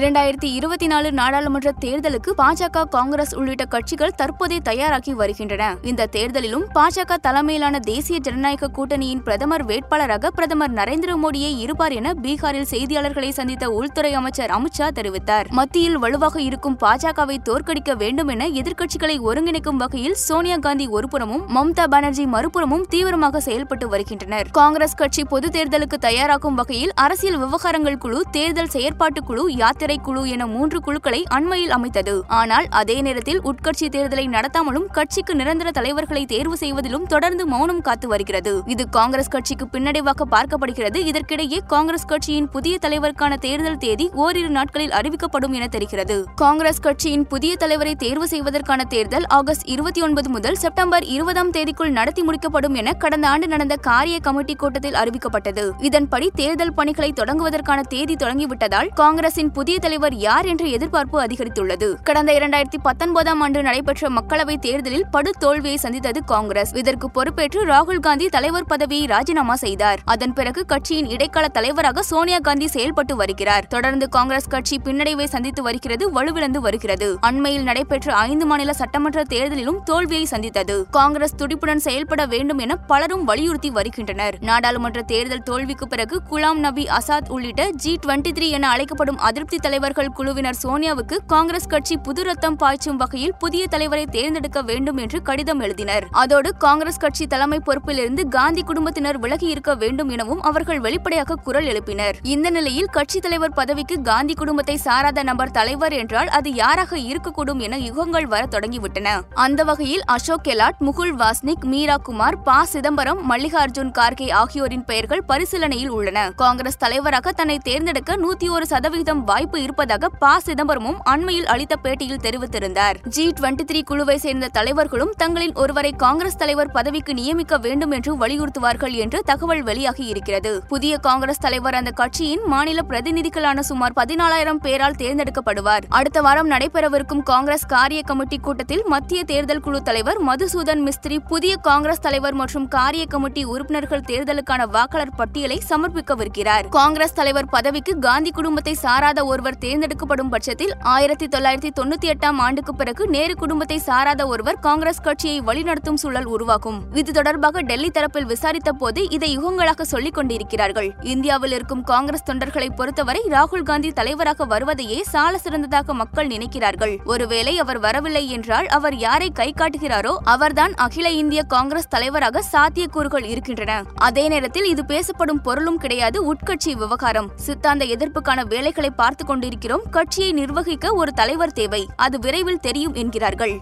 இரண்டாயிரத்தி இருபத்தி நாலு நாடாளுமன்ற தேர்தலுக்கு பாஜக காங்கிரஸ் உள்ளிட்ட கட்சிகள் தற்போதே தயாராகி வருகின்றன. இந்த தேர்தலிலும் பாஜக தலைமையிலான தேசிய ஜனநாயக கூட்டணியின் பிரதமர் வேட்பாளராக பிரதமர் நரேந்திர மோடியே இருப்பார் என பீகாரில் செய்தியாளர்களை சந்தித்த உள்துறை அமைச்சர் அமித்ஷா தெரிவித்தார். மத்தியில் வலுவாக இருக்கும் பாஜகவை தோற்கடிக்க வேண்டும் என எதிர்க்கட்சிகளை ஒருங்கிணைக்கும் வகையில் சோனியா காந்தி ஒருபுறமும் மம்தா பானர்ஜி மறுபுறமும் தீவிரமாக செயல்பட்டு வருகின்றனர். காங்கிரஸ் கட்சி பொது தேர்தலுக்கு தயாராகும் வகையில் அரசியல் விவகாரங்கள் குழு தேர்தல் செயற்பாட்டு குழு யாத்திரை குழு என மூன்று குழுக்களை அண்மையில் அமைத்தது. ஆனால் அதே நேரத்தில் உட்கட்சி தேர்தலை நடத்தாமலும் கட்சிக்கு நிரந்தர தலைவர்களை தேர்வு செய்வதிலும் தொடர்ந்து மௌனம் காத்து வருகிறது. இது காங்கிரஸ் கட்சிக்கு பின்னடைவாக பார்க்கப்படுகிறது. இதற்கிடையே காங்கிரஸ் கட்சியின் புதிய தலைவருக்கான தேர்தல் தேதி ஓரிரு நாட்களில் அறிவிக்கப்படும் என தெரிகிறது. காங்கிரஸ் கட்சியின் புதிய தலைவரை தேர்வு செய்வதற்கான தேர்தல் ஆகஸ்ட் இருபத்தி ஒன்பது முதல் செப்டம்பர் இருபதாம் தேதிக்குள் நடத்தி முடிக்கப்படும் என கடந்த ஆண்டு நடந்த காரிய கமிட்டி கூட்டத்தில் அறிவிக்கப்பட்டது. இதன்படி தேர்தல் பணிகளை தொடங்குவதற்கான தேதி தொடங்கிவிட்டதால் காங்கிரசின் புதிய தலைவர் யார் என்ற எதிர்பார்ப்பு அதிகரித்துள்ளது. கடந்த இரண்டாயிரத்தி பத்தொன்பதாம் ஆண்டு நடைபெற்ற மக்களவை தேர்தலில் படு தோல்வியை சந்தித்தது காங்கிரஸ். இதற்கு பொறுப்பேற்று ராகுல் காந்தி தலைவர் பதவியை ராஜினாமா செய்தார். அதன் பிறகு கட்சியின் இடைக்கால தலைவராக சோனியா காந்தி செயல்பட்டு வருகிறார். தொடர்ந்து காங்கிரஸ் கட்சி பின்னடைவை சந்தித்து வருகிறது வலுவிழந்து வருகிறது. அண்மையில் நடைபெற்ற ஐந்து மாநில சட்டமன்ற தேர்தலிலும் தோல்வியை சந்தித்தது. காங்கிரஸ் துடிப்புடன் செயல்பட வேண்டும் என பலரும் வலியுறுத்தி வருகின்றனர். நாடாளுமன்ற தேர்தல் தோல்விக்கு பிறகு குலாம் நபி ஆசாத் உள்ளிட்ட ஜி டுவெண்டி த்ரீ என அழைக்கப்படும் அதிருப்தி தலைவர்கள் குழுவினர் சோனியாவுக்கு காங்கிரஸ் கட்சி புது ரத்தம் பாய்ச்சும் வகையில் புதிய தலைவரை தேர்ந்தெடுக்க வேண்டும் என்று கடிதம் எழுதினர். அதோடு காங்கிரஸ் கட்சி தலைமை பொறுப்பிலிருந்து காந்தி குடும்பத்தினர் விலகி இருக்க வேண்டும் எனவும் அவர்கள் வெளிப்படையாக குரல் எழுப்பினர். இந்த நிலையில் கட்சி தலைவர் பதவிக்கு காந்தி குடும்பத்தை சாராத நபர் தலைவர் என்றால் அது யாராக இருக்கக்கூடும் என யுகங்கள் வர தொடங்கிவிட்டன. அந்த வகையில் அசோக் கெலாட் முகுல் வாஸ்னிக் மீரா குமார் ப. சிதம்பரம் மல்லிகார்ஜுன் கார்கே ஆகியோரின் பெயர்கள் பரிசீலனையில் உள்ளன. காங்கிரஸ் தலைவராக தன்னை தேர்ந்தெடுக்க நூத்தி ஒரு சதவிகிதம் வாய்ப்பு இருப்பதாக ப. சிதம்பரமும் அண்மையில் அளித்த பேட்டியில் தெரிவித்திருந்தார். ஜி டுவெண்டி த்ரீ குழுவை சேர்ந்த தலைவர்களும் தங்களின் ஒருவரை காங்கிரஸ் தலைவர் பதவிக்கு நியமிக்க வேண்டும் என்று வலியுறுத்துவார்கள் என்று தகவல் வெளியாகி இருக்கிறது. புதிய காங்கிரஸ் தலைவர் அந்த கட்சியின் மாநில பிரதிநிதிகளான சுமார் பதினாலாயிரம் பேரால் தேர்ந்தெடுக்கப்படுவார். அடுத்த வாரம் நடைபெறவிருக்கும் காங்கிரஸ் காரிய கமிட்டி கூட்டத்தில் மத்திய தேர்தல் குழு தலைவர் மதுசூதன் மிஸ்திரி புதிய காங்கிரஸ் தலைவர் மற்றும் காரிய கமிட்டி உறுப்பினர்கள் தேர்தலுக்கான வாக்காளர் பட்டியலை சமர்ப்பிக்கவிருக்கிறார். காங்கிரஸ் தலைவர் பதவிக்கு காந்தி குடும்பத்தை சாராத ஒரு ஒருவர் தேர்ந்தெடுக்கப்படும் பட்சத்தில் ஆயிரத்தி தொள்ளாயிரத்தி தொண்ணூத்தி எட்டாம் ஆண்டுக்கு பிறகு நேரு குடும்பத்தை சாராத ஒருவர் காங்கிரஸ் கட்சியை வழிநடத்தும் சூழல் உருவாகும். இது தொடர்பாக டெல்லி தரப்பில் விசாரித்த போது இதை யுகங்களாக சொல்லிக் கொண்டிருக்கிறார்கள். இந்தியாவில் இருக்கும் காங்கிரஸ் தொண்டர்களை பொறுத்தவரை ராகுல் காந்தி தலைவராக வருவதையே சால சிறந்ததாக மக்கள் நினைக்கிறார்கள். ஒருவேளை அவர் வரவில்லை என்றால் அவர் யாரை கை காட்டுகிறாரோ அவர்தான் அகில இந்திய காங்கிரஸ் தலைவராக சாத்தியக்கூறுகள் இருக்கின்றன. அதே நேரத்தில் இது பேசப்படும் பொருளும் கிடையாது உட்கட்சி விவகாரம். சித்தாந்த எதிர்ப்புக்கான வேலைகளை பார்த்துக் கொண்டிருக்கிறோம். கட்சியை நிர்வகிக்க ஒரு தலைவர் தேவை. அது விரைவில் தெரியும் என்கிறார்கள்.